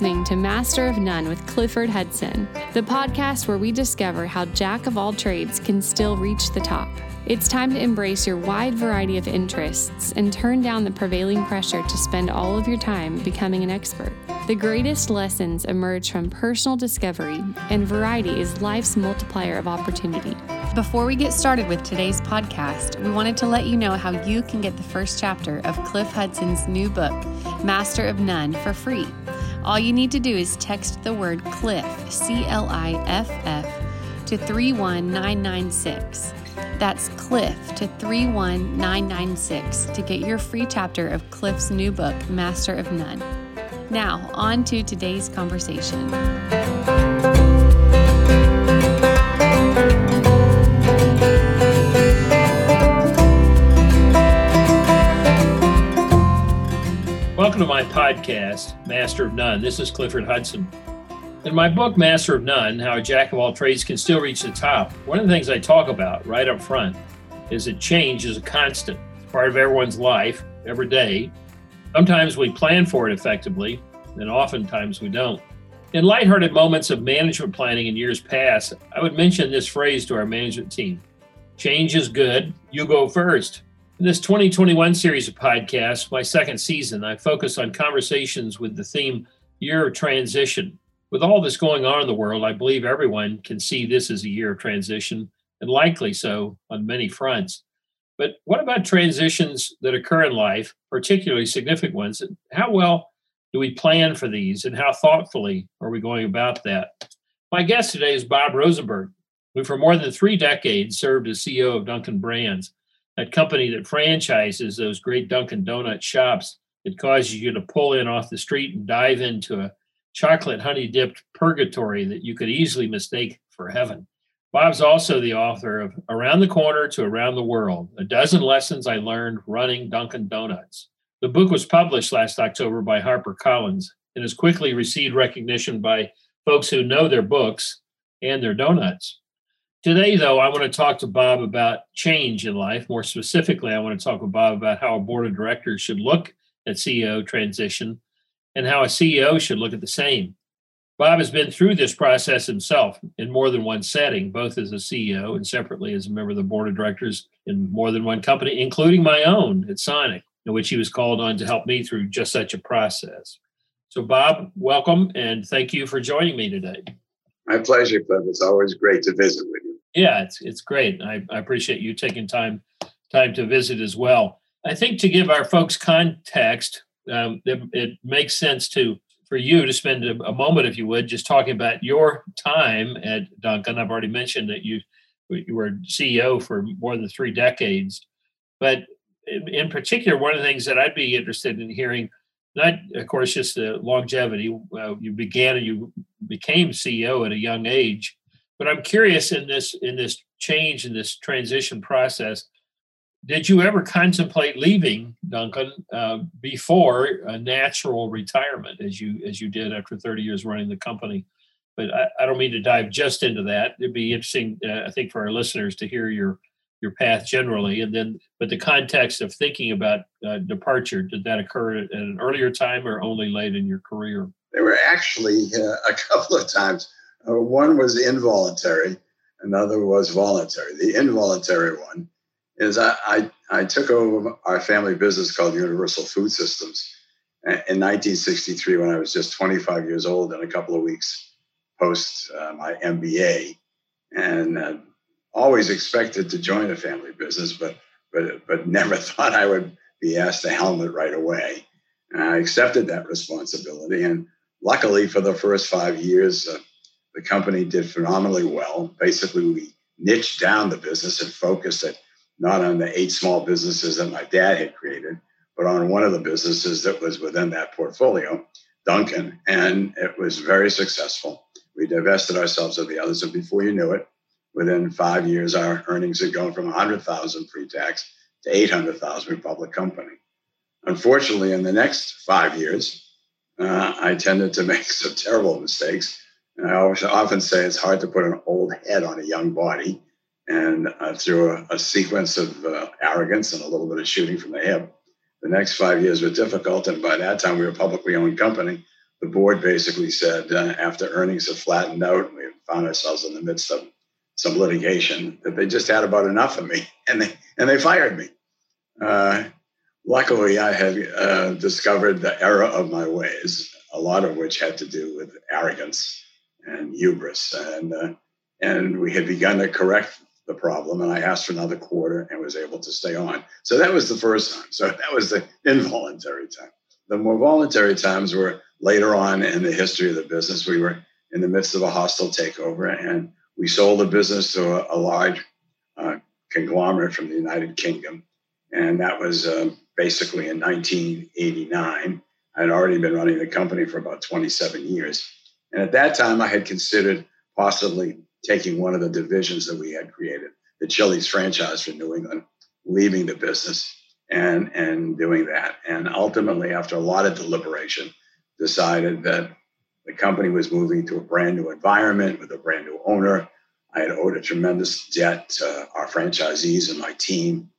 listening to Master of None with Clifford Hudson, the podcast where we discover how Jack of all trades can still reach the top. It's time to embrace your wide variety of interests and turn down the prevailing pressure to spend all of your time becoming an expert. The greatest lessons emerge from personal discovery, and variety is life's multiplier of opportunity. Before we get started with today's podcast, we wanted to let you know how you can get the first chapter of Cliff Hudson's new book, Master of None, for free. All you need to do is text the word CLIFF, C L I F F, to 31996. That's Cliff to 31996 to get your free chapter of Cliff's new book, Master of None. Now, on to today's conversation. Welcome to my podcast, Master of None. This is Clifford Hudson. In my book, Master of None How a Jack of All Trades Can Still Reach the Top, one of the things I talk about right up front is that change is a constant, it's part of everyone's life every day. Sometimes we plan for it effectively, and oftentimes we don't. In lighthearted moments of management planning in years past, I would mention this phrase to our management team Change is good, you go first. In this 2021 series of podcasts, my second season, I focus on conversations with the theme Year of Transition. With all this going on in the world, I believe everyone can see this as a year of transition, and likely so on many fronts. But what about transitions that occur in life, particularly significant ones? How well do we plan for these, and how thoughtfully are we going about that? My guest today is Bob Rosenberg, who for more than three decades served as CEO of Dunkin' Brands that company that franchises those great Dunkin' Donut shops that causes you to pull in off the street and dive into a chocolate honey dipped purgatory that you could easily mistake for heaven. Bob's also the author of Around the Corner to Around the World A Dozen Lessons I Learned Running Dunkin' Donuts. The book was published last October by HarperCollins and has quickly received recognition by folks who know their books and their donuts. Today, though, I want to talk to Bob about change in life. More specifically, I want to talk with Bob about how a board of directors should look at CEO transition and how a CEO should look at the same. Bob has been through this process himself in more than one setting, both as a CEO and separately as a member of the board of directors in more than one company, including my own at Sonic, in which he was called on to help me through just such a process. So, Bob, welcome and thank you for joining me today. My pleasure, Cliff. It's always great to visit with you. Yeah, it's it's great. I, I appreciate you taking time time to visit as well. I think to give our folks context, um, it, it, makes sense to for you to spend a, a, moment, if you would, just talking about your time at Dunkin'. I've already mentioned that you you were CEO for more than three decades, but in, in particular, one of the things that I'd be interested in hearing, not of course just the longevity. Uh, you began and you became CEO at a young age but I'm curious in this in this change in this transition process. Did you ever contemplate leaving Dunkin' uh, before a natural retirement, as you as you did after 30 years running the company? But I, I don't mean to dive just into that. It'd be interesting, uh, I think, for our listeners to hear your your path generally, and then but the context of thinking about uh, departure. Did that occur at an earlier time or only late in your career? There were actually uh, a couple of times uh, one was involuntary, another was voluntary. The involuntary one is I, I, I, took over our family business called Universal Food Systems in 1963 when I was just 25 years old and a couple of weeks post uh, my MBA, and uh, always expected to join a family business, but but but never thought I would be asked to helm it right away. And I accepted that responsibility, and luckily for the first five years. Uh, the company did phenomenally well. Basically, we niched down the business and focused it not on the eight small businesses that my dad had created, but on one of the businesses that was within that portfolio, Dunkin'. And it was very successful. We divested ourselves of the others. And before you knew it, within five years, our earnings had gone from 100,000 pre-tax to 800,000 public company. Unfortunately, in the next five years, uh, I tended to make some terrible mistakes And I always, often say it's hard to put an old head on a young body. And uh, through a, a, sequence of uh, arrogance and a little bit of shooting from the hip, the next five years were difficult. And by that time, we were a publicly owned company. the board basically said uh, after earnings had flattened out, we found ourselves in the midst of some litigation that they just had about enough of me, and they and they fired me. Luckily, I had uh, discovered the error of my ways, a lot of which had to do with arrogance and hubris, and uh, and we had begun to correct the problem. And I asked for another quarter and was able to stay on. So that was the first time. So that was the involuntary time. The more voluntary times were later on in the history of the business. We were in the midst of a hostile takeover, and we sold the business to a, a large uh, conglomerate from the United Kingdom. And that was uh, basically in 1989. I had already been running the company for about 27 years. And at that time, I had considered possibly taking one of the divisions that we had created, the Chili's franchise for New England, leaving the business and, and doing that. And ultimately, after a lot of deliberation, decided that the company was moving to a brand new environment with a brand new owner. I had owed a tremendous debt to our franchisees and my team.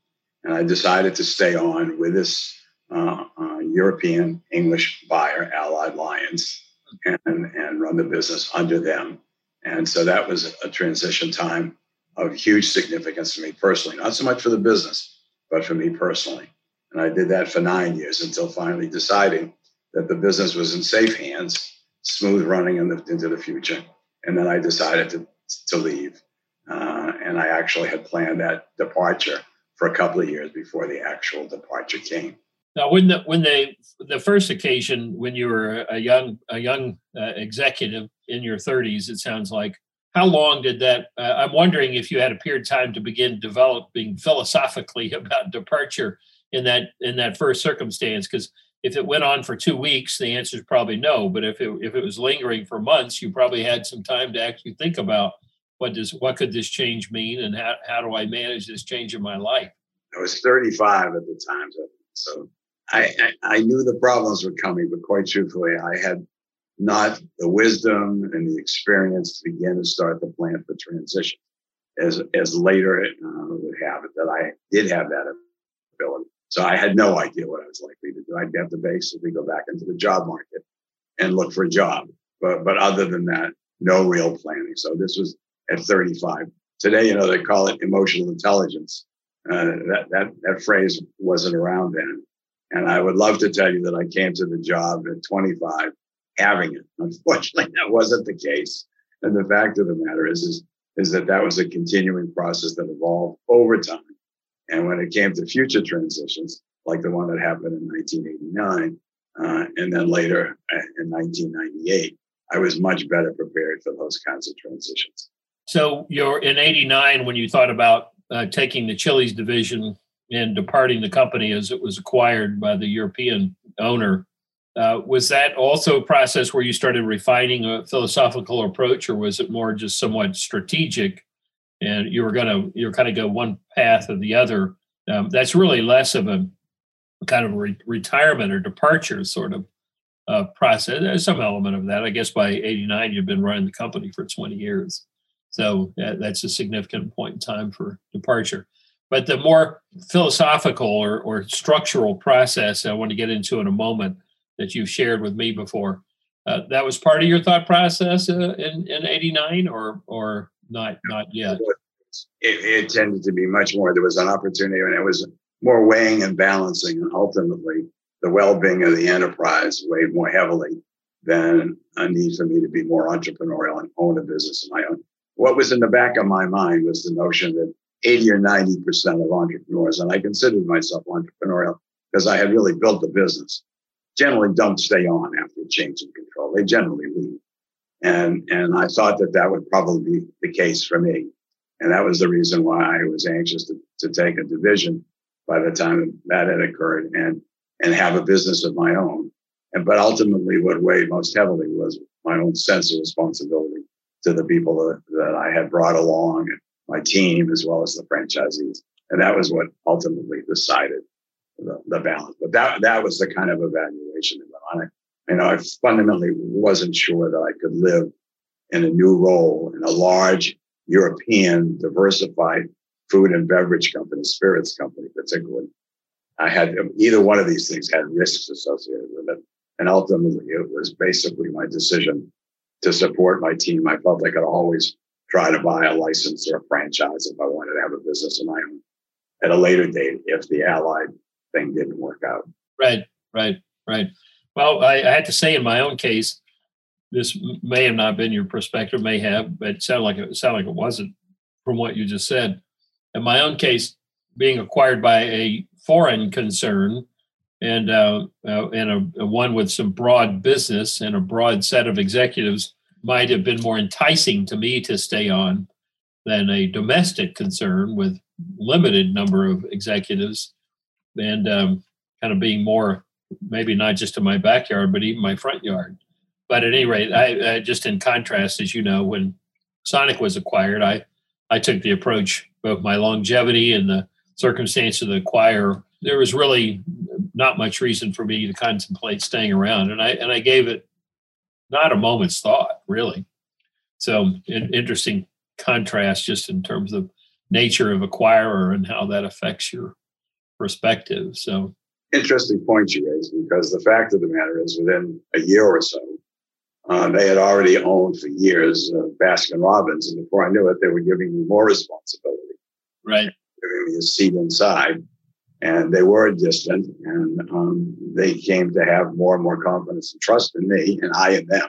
And I decided to stay on with this uh, uh, European English buyer, Allied Lyons, and, and run the business under them. And so that was a transition time of huge significance to me personally, not so much for the business, but for me personally. And I did that for nine years until finally deciding that the business was in safe hands smooth running in the, into the future. And then I decided to, to leave. Uh, and I actually had planned that departure for a couple of years before the actual departure came. Now, when the when they the first occasion when you were a young a young uh, executive in your 30s, it sounds like. How long did that? Uh, I'm wondering if you had a period of time to begin developing philosophically about departure in that in that first circumstance, because if it went on for two weeks, the answer is probably no. But if it if it was lingering for months, you probably had some time to actually think about what does what could this change mean, and how how do I manage this change in my life? I was 35 at the time, so I, I, I knew the problems were coming, but quite truthfully, I had not the wisdom and the experience to begin to start the plan for transition. As as later uh, would have it, that I did have that ability. So I had no idea what I was likely to do. I'd have to basically go back into the job market and look for a job. But but other than that, no real planning. So this was at 35. Today, you know, they call it emotional intelligence. Uh, that that that phrase wasn't around then. And I would love to tell you that I came to the job at 25 having it. Unfortunately, that wasn't the case. And the fact of the matter is, is, is that that was a continuing process that evolved over time. And when it came to future transitions, like the one that happened in 1989, uh, and then later uh, in 1998, I was much better prepared for those kinds of transitions. So you're in 89 when you thought about uh, taking the Chili's division and departing the company as it was acquired by the European owner. Uh, was that also a process where you started refining a philosophical approach, or was it more just somewhat strategic and you were to you're kind of go one path or the other. Um, that's really less of a kind of re- retirement or departure sort of uh, process. There's some element of that. I guess by '89 you've been running the company for 20 years, so that, that's a significant point in time for departure. But the more philosophical or, or structural process I want to get into in a moment that you've shared with me before. Uh, that was part of your thought process uh, in in '89, or or not not yet. It, it, tended to be much more. There was an opportunity, and it was more weighing and balancing, and ultimately the well-being of the enterprise weighed more heavily than a need for me to be more entrepreneurial and own a business of my own. What was in the back of my mind was the notion that 80 or 90 percent of entrepreneurs, and I considered myself entrepreneurial because I had really built the business, generally don't stay on after a change in control. They generally leave. And, and I thought that that would probably be the case for me. And that was the reason why I was anxious to, to take a division by the time that had occurred and, and have a business of my own. And, but ultimately, what weighed most heavily was my own sense of responsibility to the people that, that I had brought along, and my team, as well as the franchisees. And that was what ultimately decided the, the balance. But that, that was the kind of evaluation that went on you know, I fundamentally wasn't sure that I could live in a new role in a large European diversified food and beverage company, spirits company, particularly. I had either one of these things had risks associated with it. And ultimately, it was basically my decision to support my team. I felt I could always try to buy a license or a franchise if I wanted to have a business of my own at a later date if the allied thing didn't work out. Right, right, right. Well, I, I had to say in my own case, this may have not been your perspective, may have, but it sounded like it, it sounded like it wasn't from what you just said. In my own case, being acquired by a foreign concern and uh, uh, and a, a, one with some broad business and a broad set of executives might have been more enticing to me to stay on than a domestic concern with limited number of executives and um, kind of being more maybe not just in my backyard but even my front yard. But at any rate I, I just in contrast as you know when sonic was acquired i i took the approach both my longevity and the circumstance of the acquire there was really not much reason for me to contemplate staying around. And i and i gave it not a moment's thought really. So an interesting contrast just in terms of nature of acquirer and how that affects your perspective. So interesting point you raised because the fact of the matter is within a year or so uh, they had already owned for years uh, baskin robbins and before i knew it they were giving me more responsibility. Right. Giving me a seat inside and they were distant and um, they came to have more and more confidence and trust in me and i in them.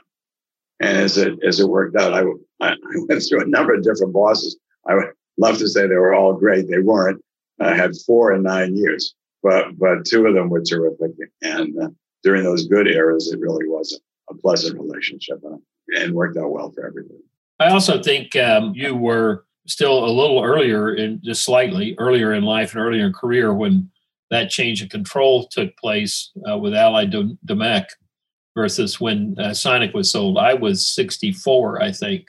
And as it as it worked out i, I went through a number of different bosses. I would love to say they were all great. They weren't. I had four in nine years but but two of them were terrific. And uh, during those good eras it really was a, pleasant relationship uh, and worked out well for everybody. I also think um, you were still a little earlier in just slightly earlier in life and earlier in career when that change of control took place uh, with Allied Domecq versus when uh, Sonic was sold. I was 64, I think,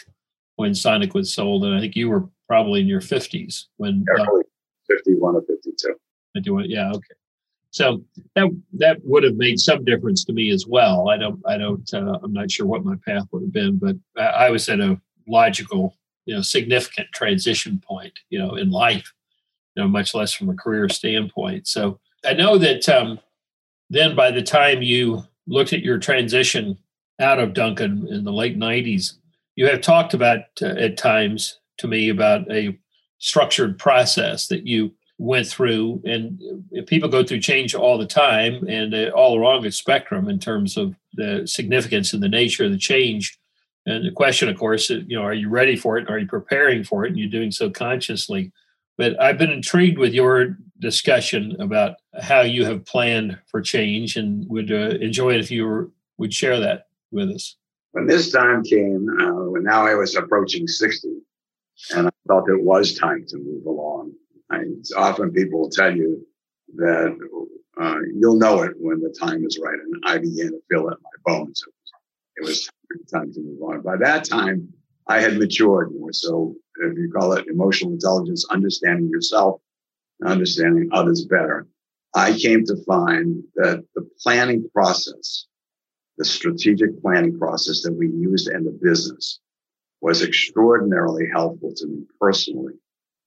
when Sonic was sold, and I think you were probably in your 50s when. Yeah, 51 or 52. 51, Yeah, okay. So that that would have made some difference to me as well. I don't, I don't, uh, I'm not sure what my path would have been, but I, I was at a logical you know significant transition point you know in life you know much less from a career standpoint. So i know that um, then by the time you looked at your transition out of dunkin' in the late 90s you have talked about uh, at times to me about a structured process that you went through. And people go through change all the time and uh, all along the spectrum in terms of the significance and the nature of the change and the question, of course, is, you know, are you ready for it? Are you preparing for it? And you're doing so consciously. But I've been intrigued with your discussion about how you have planned for change and would uh, enjoy it if you were, would share that with us. When this time came, uh, now I was approaching 60, and I felt it was time to move along. I, often people will tell you that uh, you'll know it when the time is right. And I began to feel it in my bones. It was time to move on. By that time, I had matured more. So, if you call it emotional intelligence, understanding yourself, understanding others better, I came to find that the planning process, the strategic planning process that we used in the business, was extraordinarily helpful to me personally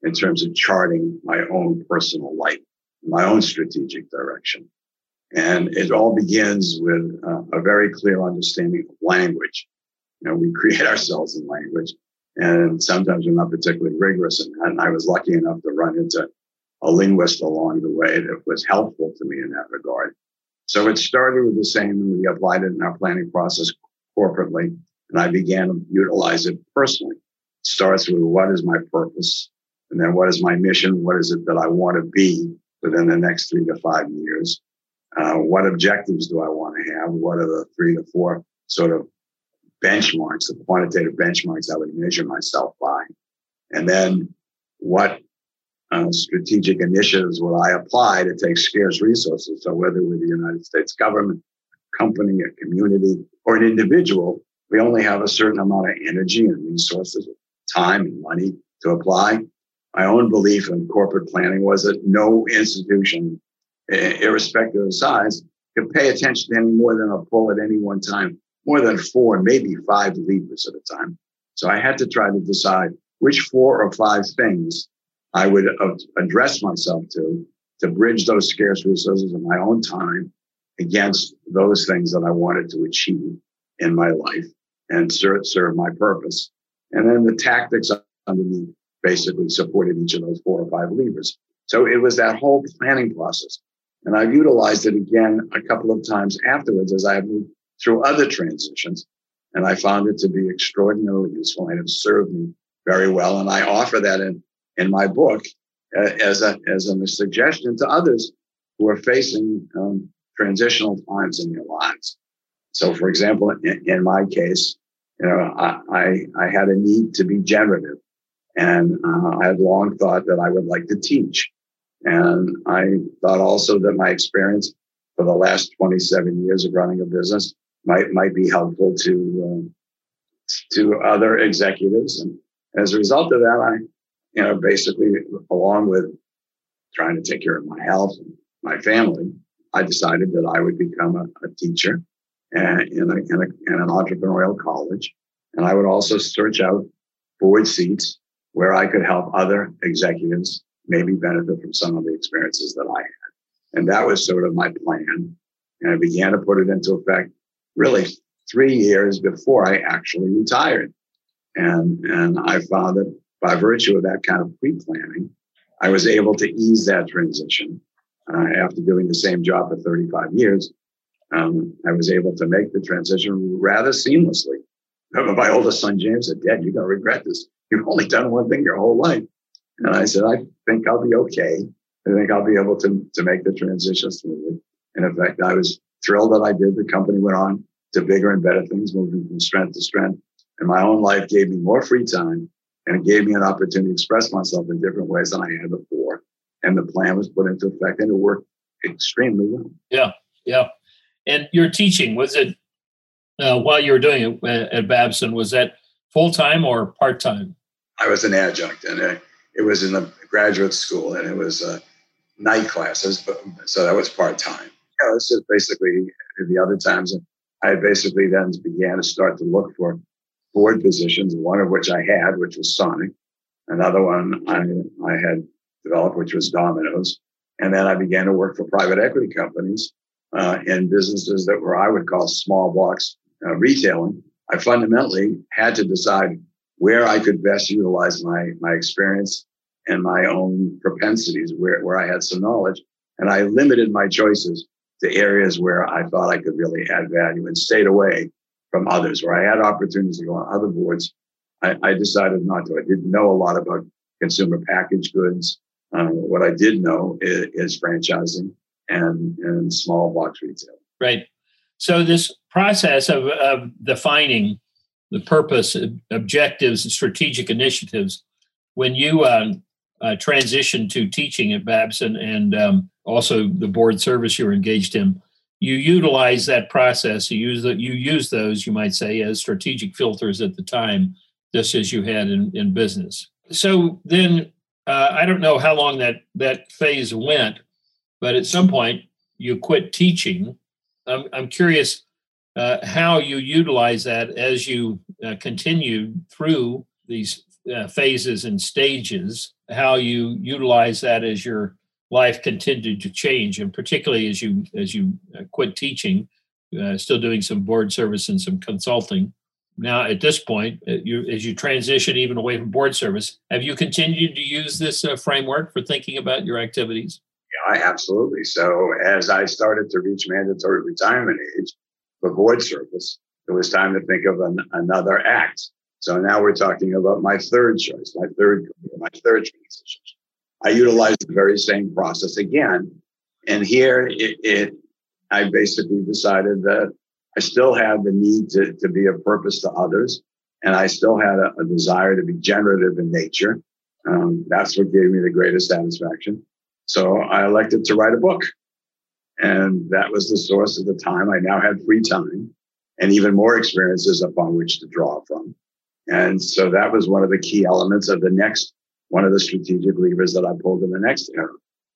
in terms of charting my own personal life, my own strategic direction. And it all begins with uh, a very clear understanding of language. You know, we create ourselves in language, and sometimes we're not particularly rigorous in that. And I was lucky enough to run into a linguist along the way that was helpful to me in that regard. So it started with the same, and we applied it in our planning process corporately, and I began to utilize it personally. It starts with what is my purpose, and then what is my mission? What is it that I want to be within the next three to five years? Uh, what objectives do I want to have? What are the three to four sort of benchmarks, the quantitative benchmarks I would measure myself by? And then what uh, strategic initiatives will I apply to take scarce resources? So whether with the United States government, company, a community, or an individual, we only have a certain amount of energy and resources, time and money to apply. My own belief in corporate planning was that no institution irrespective of size, can pay attention to any more than a bull at any one time, more than four, maybe five levers at a time. So I had to try to decide which four or five things I would address myself to to bridge those scarce resources of my own time against those things that I wanted to achieve in my life and serve, serve my purpose. And then the tactics underneath basically supported each of those four or five levers. So it was that whole planning process. And I've utilized it again a couple of times afterwards as I have moved through other transitions. And I found it to be extraordinarily useful and it served me very well. And I offer that in, in my book uh, as, a, as a suggestion to others who are facing um, transitional times in their lives. So, for example, in, in my case, you know, I, I, I, had a need to be generative. And uh, I had long thought that I would like to teach. And I thought also that my experience for the last 27 years of running a business might might be helpful to um, to other executives. And as a result of that, I, you know, basically along with trying to take care of my health and my family, I decided that I would become a, a teacher and in, a, in, a, in an entrepreneurial college. And I would also search out board seats where I could help other executives maybe benefit from some of the experiences that I had. And that was sort of my plan. And I began to put it into effect really three years before I actually retired. And, and I found that by virtue of that kind of pre planning, I was able to ease that transition uh, after doing the same job for 35 years. Um, I was able to make the transition rather seamlessly. My oldest son, James, said, Dad, you're going to regret this. You've only done one thing your whole life. And I said, I think I'll be okay. I think I'll be able to, to make the transition smoothly. And in fact, I was thrilled that I did. The company went on to bigger and better things, moving from strength to strength. And my own life gave me more free time and it gave me an opportunity to express myself in different ways than I had before. And the plan was put into effect and it worked extremely well. Yeah, yeah. And your teaching, was it uh, while you were doing it at Babson, was that full time or part time? I was an adjunct and it, was in the graduate school and it was uh, night classes, but so that was part time. It's just basically the other times. I basically then began to start to look for board positions, one of which I had, which was Sonic. Another one I, I had developed, which was Domino's. And then I began to work for private equity companies uh, in businesses that were, I would call small box uh, retailing. I fundamentally had to decide where I could best utilize my, my experience and my own propensities, where, where I had some knowledge. And I limited my choices to areas where I thought I could really add value and stayed away from others. Where I had opportunities to go on other boards, I, I decided not to. I didn't know a lot about consumer packaged goods. Um, what I did know is, is franchising and, and small box retail. Right. So this process of, of defining the purpose, objectives, and strategic initiatives, when you uh, uh, transitioned to teaching at Babson and um, also the board service you were engaged in, you utilize that process. You use. You use those, you might say, as strategic filters at the time, just as you had in, in business. So then, uh, I don't know how long that that phase went, but at some point you quit teaching. I'm, I'm curious uh, how you utilize that as you uh, continued through these uh, phases and stages, how you utilize that as your life continued to change, and particularly as you as you uh, quit teaching, uh, still doing some board service and some consulting. Now, at this point, uh, you, as you transition even away from board service, have you continued to use this framework for thinking about your activities? Yeah, absolutely. So, as I started to reach mandatory retirement age for board service, it was time to think of an, another act. So now we're talking about my third choice, my third, my third transition. I utilized the very same process again. And here it, it I basically decided that I still had the need to, to be of purpose to others. And I still had a, a desire to be generative in nature. Um, that's what gave me the greatest satisfaction. So I elected to write a book. And that was the source of the time. I now had free time and even more experiences upon which to draw from. And so that was one of the key elements of the next one of the strategic levers that I pulled in the next era.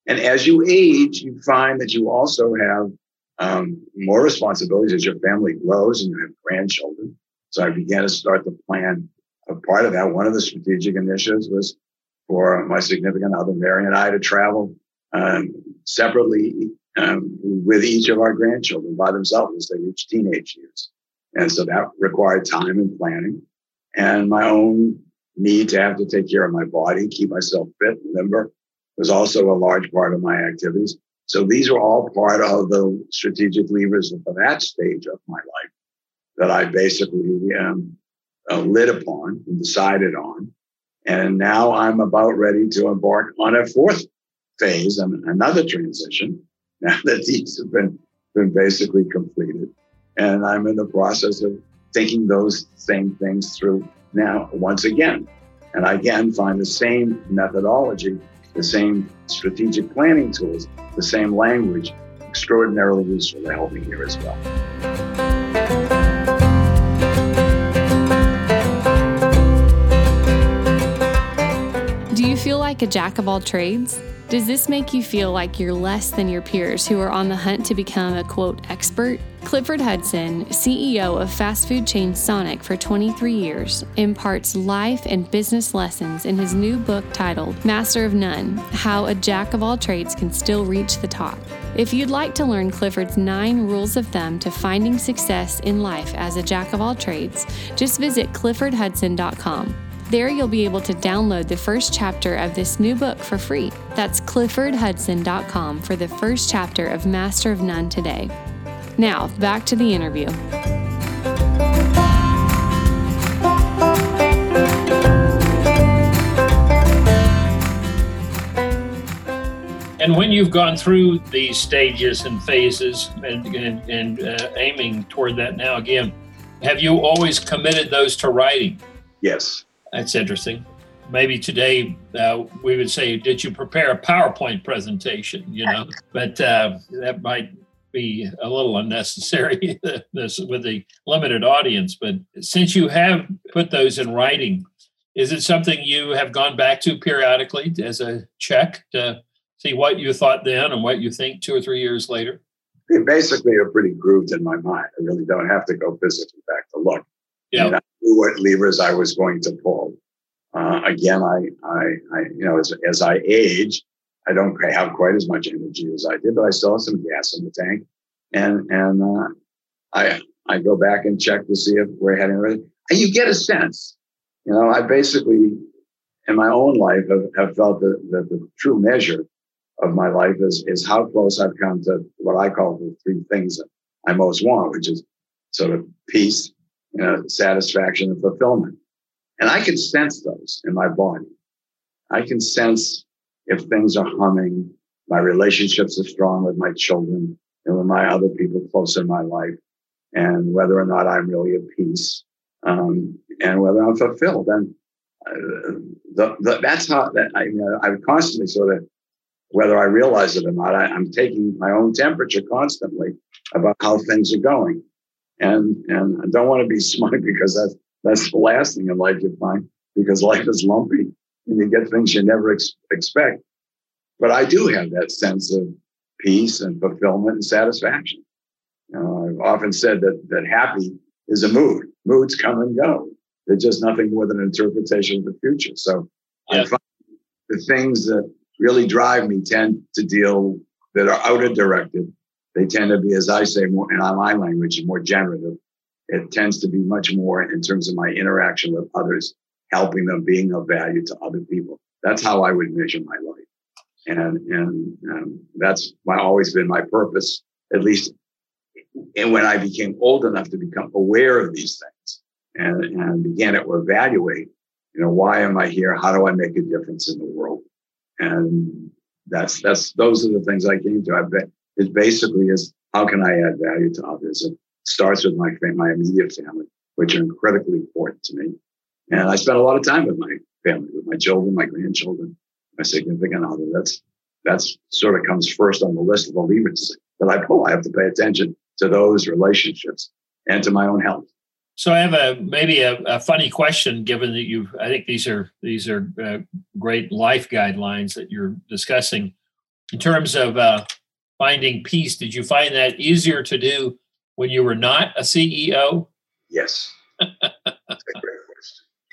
And as you age, you find that you also have um, more responsibilities as your family grows and you have grandchildren. So I began to start to plan a part of that. One of the strategic initiatives was for my significant other, Mary, and I to travel um, separately um, with each of our grandchildren by themselves as they reach teenage years. And so that required time and planning and my own need to have to take care of my body, keep myself fit and limber was also a large part of my activities. So these were all part of the strategic levers for that stage of my life that I basically um, uh, lit upon and decided on. And now I'm about ready to embark on a fourth phase and another transition now that these have been, been basically completed. And I'm in the process of thinking those same things through now once again. And I again find the same methodology, the same strategic planning tools, the same language extraordinarily useful to help me here as well. Do you feel like a jack of all trades? Does this make you feel like you're less than your peers who are on the hunt to become a quote expert? Clifford Hudson, CEO of fast food chain Sonic for 23 years, imparts life and business lessons in his new book titled Master of None How a Jack of All Trades Can Still Reach the Top. If you'd like to learn Clifford's nine rules of thumb to finding success in life as a jack of all trades, just visit cliffordhudson.com. There, you'll be able to download the first chapter of this new book for free. That's cliffordhudson.com for the first chapter of Master of None today. Now, back to the interview. And when you've gone through these stages and phases and, and, and uh, aiming toward that now again, have you always committed those to writing? Yes. That's interesting. Maybe today uh, we would say, "Did you prepare a PowerPoint presentation?" You know, but uh, that might be a little unnecessary this, with the limited audience. But since you have put those in writing, is it something you have gone back to periodically as a check to see what you thought then and what you think two or three years later? They basically are pretty grooved in my mind. I really don't have to go physically back to look. Yeah. And I knew what levers I was going to pull. Uh, again, I, I, I, you know, as, as I age, I don't have quite as much energy as I did, but I still have some gas in the tank. And, and, uh, I, I go back and check to see if we're heading right. And you get a sense, you know, I basically, in my own life, have, have felt that, that the true measure of my life is, is how close I've come to what I call the three things I most want, which is sort of peace, you know, satisfaction and fulfillment. And I can sense those in my body. I can sense if things are humming, my relationships are strong with my children and with my other people close in my life, and whether or not I'm really at peace, um, and whether I'm fulfilled. And uh, the, the, that's how that I, you know, I constantly sort of, whether I realize it or not, I, I'm taking my own temperature constantly about how things are going. And, and I don't want to be smart because that's, that's the last thing in life you find because life is lumpy and you get things you never ex- expect. But I do have that sense of peace and fulfillment and satisfaction. Know, I've often said that, that happy is a mood. Moods come and go. They're just nothing more than an interpretation of the future. So Yeah. I find the things that really drive me tend to deal that are outer directed. They tend to be, as I say, more in my language, more generative. It tends to be much more in terms of my interaction with others, helping them, being of value to other people. That's how I would measure my life, and and um, that's my, always been my purpose. At least, and when I became old enough to become aware of these things, and and began to evaluate, you know, why am I here? How do I make a difference in the world? And that's that's those are the things I came to. I bet it basically is how can I add value to others? It starts with my my immediate family, which are incredibly important to me. And I spend a lot of time with my family, with my children, my grandchildren, my significant other. That's that's sort of comes first on the list of levers that I pull. I have to pay attention to those relationships and to my own health. So I have a maybe a, a funny question, given that you, I think these are these are uh, great life guidelines that you're discussing. In terms of uh, finding peace, did you find that easier to do when you were not a CEO? Yes.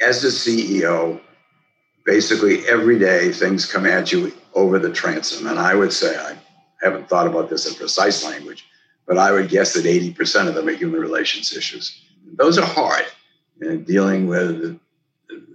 As a CEO, basically every day things come at you over the transom. And I would say I, haven't thought about this in precise language, but I would guess that 80% of them are human relations issues. Those are hard. And dealing with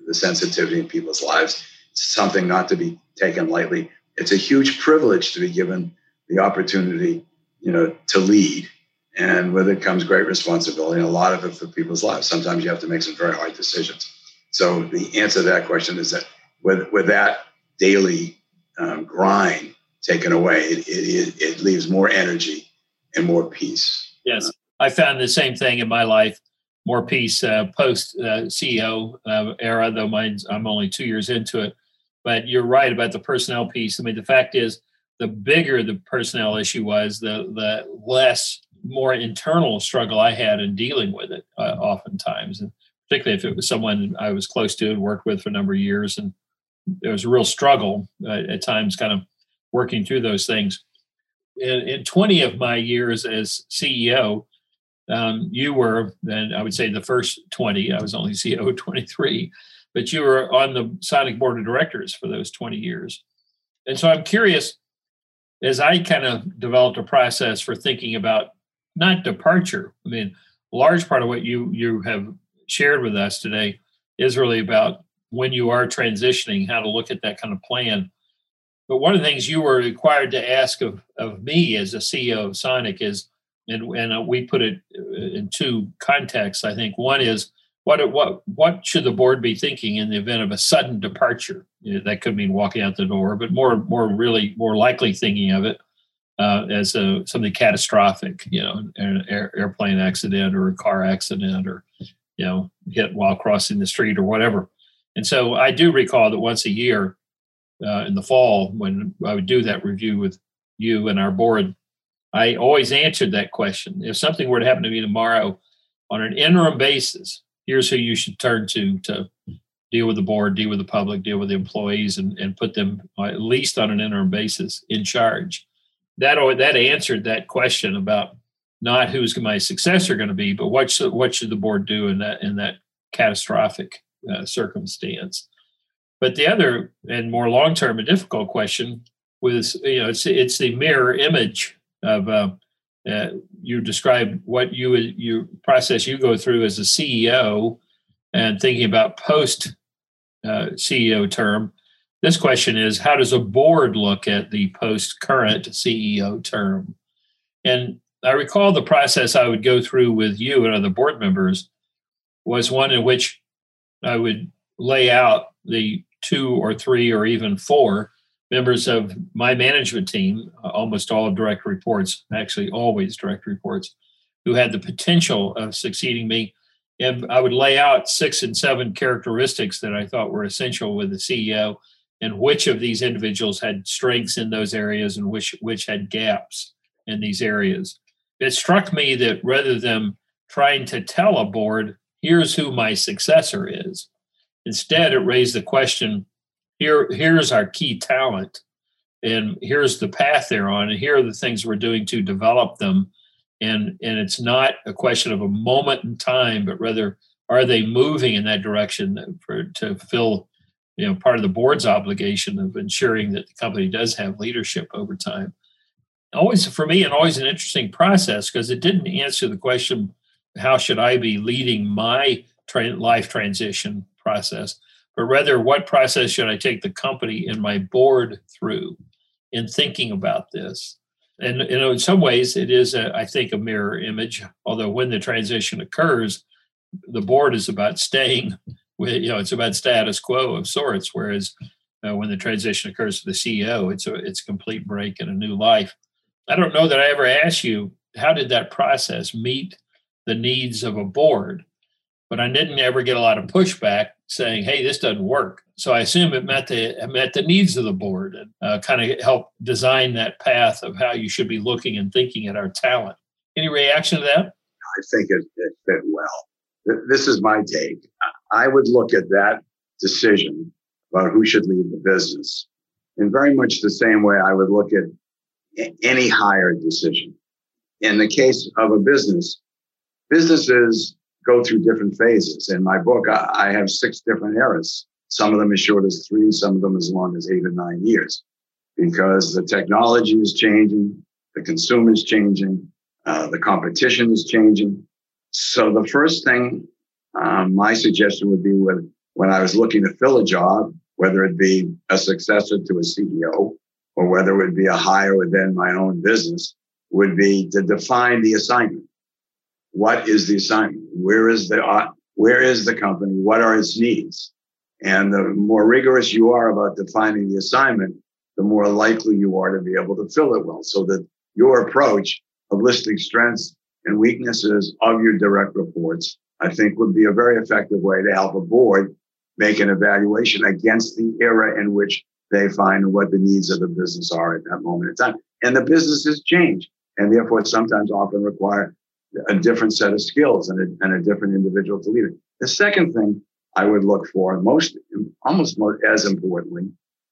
the sensitivity in people's lives, it's something not to be taken lightly. It's a huge privilege to be given the opportunity, you know, to lead. And with it comes great responsibility, and a lot of it for people's lives. Sometimes you have to make some very hard decisions. So the answer to that question is that with with that daily um, grind taken away, it, it, it leaves more energy and more peace. Yes, I found the same thing in my life. More peace uh, post uh, CEO uh, era, though mine's I'm only two years into it. But you're right about the personnel piece. I mean, the fact is, the bigger the personnel issue was, the the less more internal struggle I had in dealing with it. Uh, oftentimes, and particularly if it was someone I was close to and worked with for a number of years, and there was a real struggle uh, at times, kind of working through those things. In, in 20 of my years as CEO, um, you were, and I would say the first 20, I was only CEO 23, but you were on the Sonic board of directors for those 20 years. And so I'm curious, as I kind of developed a process for thinking about not departure, I mean, large part of what you you have shared with us today is really about when you are transitioning, how to look at that kind of plan. But one of the things you were required to ask of, of me as a CEO of Sonic is, and, and we put it uh, in two contexts. I think one is what what what should the board be thinking in the event of a sudden departure? That could mean walking out the door, but more more really more likely thinking of it uh, as a, something catastrophic, you know, an air, airplane accident or a car accident or you know hit while crossing the street or whatever. And so I do recall that once a year uh, in the fall, when I would do that review with you and our board, I always answered that question. If something were to happen to me tomorrow on an interim basis, here's who you should turn to to deal with the board, deal with the public, deal with the employees, and, and put them at least on an interim basis in charge. That that answered that question about not who's my successor going to be, but what should what should the board do in that in that catastrophic uh, circumstance. But the other and more long term and difficult question was you know it's it's the mirror image of uh, uh, you describe what you you process you go through as a CEO and thinking about post uh, CEO term. This question is how does a board look at the post current CEO term? And I recall the process I would go through with you and other board members was one in which I would lay out the two or three or even four members of my management team, uh, almost all direct reports, actually always direct reports, who had the potential of succeeding me. And I would lay out six and seven characteristics that I thought were essential with the CEO and which of these individuals had strengths in those areas and which which had gaps in these areas it struck me that rather than trying to tell a board, here's who my successor is, instead it raised the question, here, here's our key talent, and here's the path they're on, and here are the things we're doing to develop them. And, and it's not a question of a moment in time, but rather are they moving in that direction for, to fill you know part of the board's obligation of ensuring that the company does have leadership over time always for me and always an interesting process because it didn't answer the question how should i be leading my tra- life transition process but rather what process should i take the company and my board through in thinking about this? And you know in some ways it is a, I think a mirror image although when the transition occurs the board is about staying with you know it's about status quo of sorts whereas uh, when the transition occurs to the ceo it's a it's a complete break and a new life. I don't know that I ever asked you how did that process meet the needs of a board, but I didn't ever get a lot of pushback saying, "Hey, this doesn't work." So I assume it met the it met the needs of the board and uh, kind of helped design that path of how you should be looking and thinking at our talent. Any reaction to that? I think it, it fit well. This is my take. I would look at that decision about who should lead the business in very much the same way I would look at any hire decision. In the case of a business, businesses go through different phases. In my book, I have six different eras. Some of them as short as three, some of them as long as eight or nine years. because the technology is changing, the consumer is changing, uh, the competition is changing. So the first thing um, my suggestion would be with, when I was looking to fill a job, whether it be a successor to a CEO or whether it would be a hire within my own business, would be to define the assignment. What is the assignment? Where is the uh, where is the company? What are its needs? And the more rigorous you are about defining the assignment, the more likely you are to be able to fill it well. So that your approach of listing strengths and weaknesses of your direct reports, I think would be a very effective way to help a board make an evaluation against the era in which they find what the needs of the business are at that moment in time. And the businesses change and therefore sometimes often require a different set of skills and a, and a different individual to lead it. The second thing I would look for, most almost as importantly,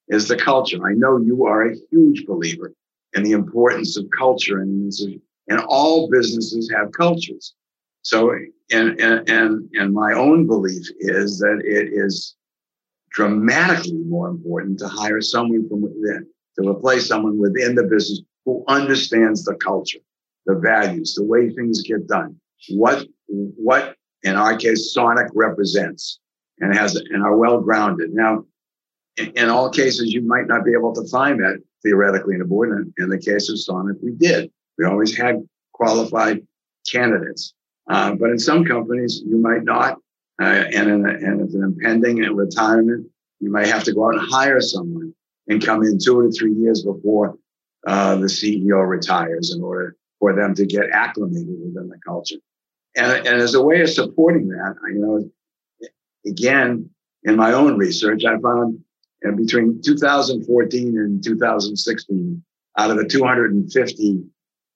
is the culture. I know you are a huge believer in the importance of culture, and, and all businesses have cultures. So, and, and, and my own belief is that it is dramatically more important to hire someone from within, to replace someone within the business who understands the culture, the values, the way things get done, what what in our case Sonic represents, and has and are well grounded. Now, in, in, all cases, you might not be able to find that theoretically in a board. In, the case of Sonic, we did. We always had qualified candidates, uh, but in some companies, you might not. Uh, and, in a, and if an impending retirement, you might have to go out and hire someone and come in two or three years before uh, the CEO retires in order for them to get acclimated within the culture. And, and as a way of supporting that, I, you know, again, in my own research, I found and between 2014 and 2016, out of the 250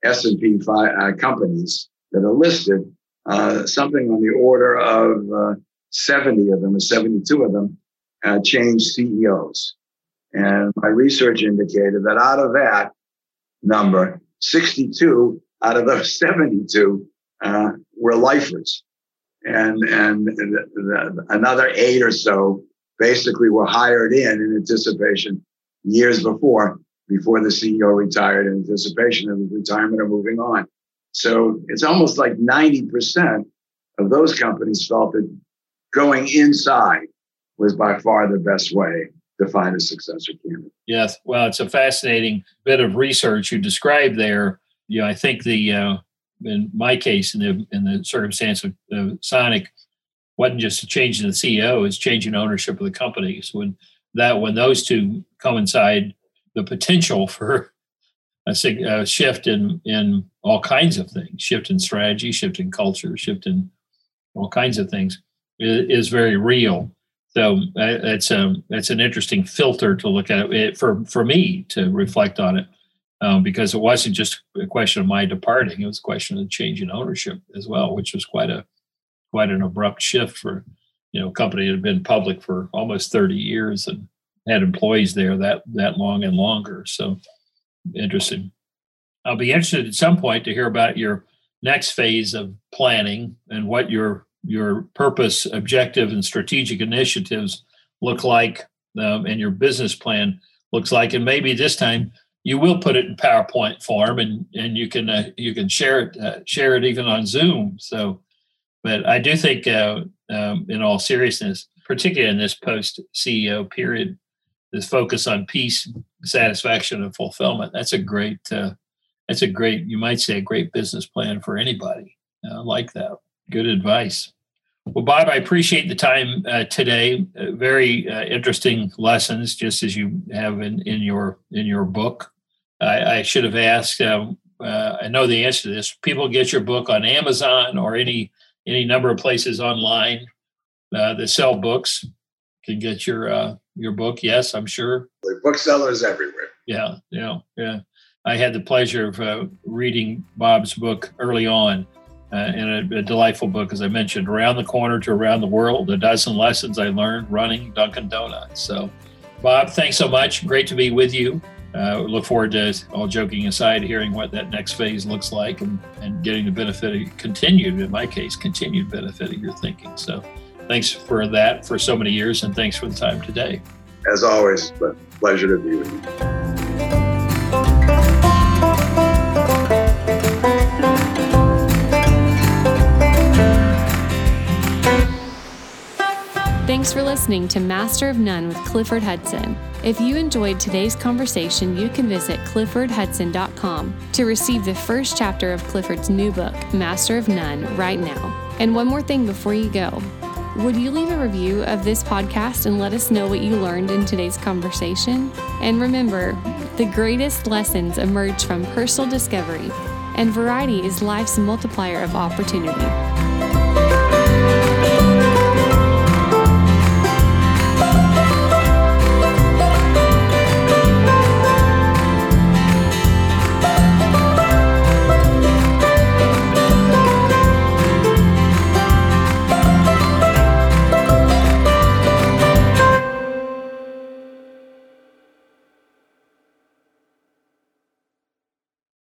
S&P 5 uh, companies that are listed, uh, something on the order of uh, 70 of them or 72 of them uh, changed CEOs. And my research indicated that out of that number, 62 out of those 72 uh, were lifers. And, and the, the, another eight or so basically were hired in in anticipation years before, before the CEO retired in anticipation of his retirement or moving on. So it's almost like 90% of those companies felt that going inside was by far the best way to find a successor candidate. Yes, well, it's a fascinating bit of research you described there. You know, I think the uh, in my case, in the in the circumstance of uh, Sonic, wasn't just a change in the CEO; it's changing ownership of the company. So when that when those two coincide, the potential for a, a shift in in all kinds of things, shift in strategy, shift in culture, shift in all kinds of things is, is very real. So it's a it's an interesting filter to look at it for for me to reflect on it um, because it wasn't just a question of my departing; it was a question of change in ownership as well, which was quite a quite an abrupt shift for you know a company that had been public for almost thirty years and had employees there that that long and longer. So interesting. I'll be interested at some point to hear about your next phase of planning and what your your purpose, objective, and strategic initiatives look like, um, and your business plan looks like, and maybe this time you will put it in PowerPoint form, and and you can uh, you can share it uh, share it even on Zoom. So, but I do think, uh, um, in all seriousness, particularly in this post CEO period, this focus on peace, satisfaction, and fulfillment. That's a great. Uh, that's a great. You might say a great business plan for anybody. I like that. Good advice. Well, Bob, I appreciate the time uh, today. Uh, very uh, interesting lessons, just as you have in, in your in your book. I, I should have asked. Um, uh, I know the answer to this. People get your book on Amazon or any any number of places online uh, that sell books. Can get your uh, your book. Yes, I'm sure. Booksellers everywhere. Yeah, yeah, yeah. I had the pleasure of reading Bob's book early on uh, and a, a, delightful book, as I mentioned, Around the Corner to Around the World, a dozen lessons I learned running Dunkin' Donuts. So, Bob, thanks so much. Great to be with you. Uh, look forward to, all joking aside, hearing what that next phase looks like and, and getting the benefit of continued, in my case, continued benefit of your thinking. So, thanks for that for so many years, and thanks for the time today. As always, pleasure to be with you. Listening to Master of None with Clifford Hudson. If you enjoyed today's conversation, you can visit cliffordhudson.com to receive the first chapter of Clifford's new book, Master of None, right now. And one more thing before you go. Would you leave a review of this podcast and let us know what you learned in today's conversation? And remember, the greatest lessons emerge from personal discovery, and variety is life's multiplier of opportunity.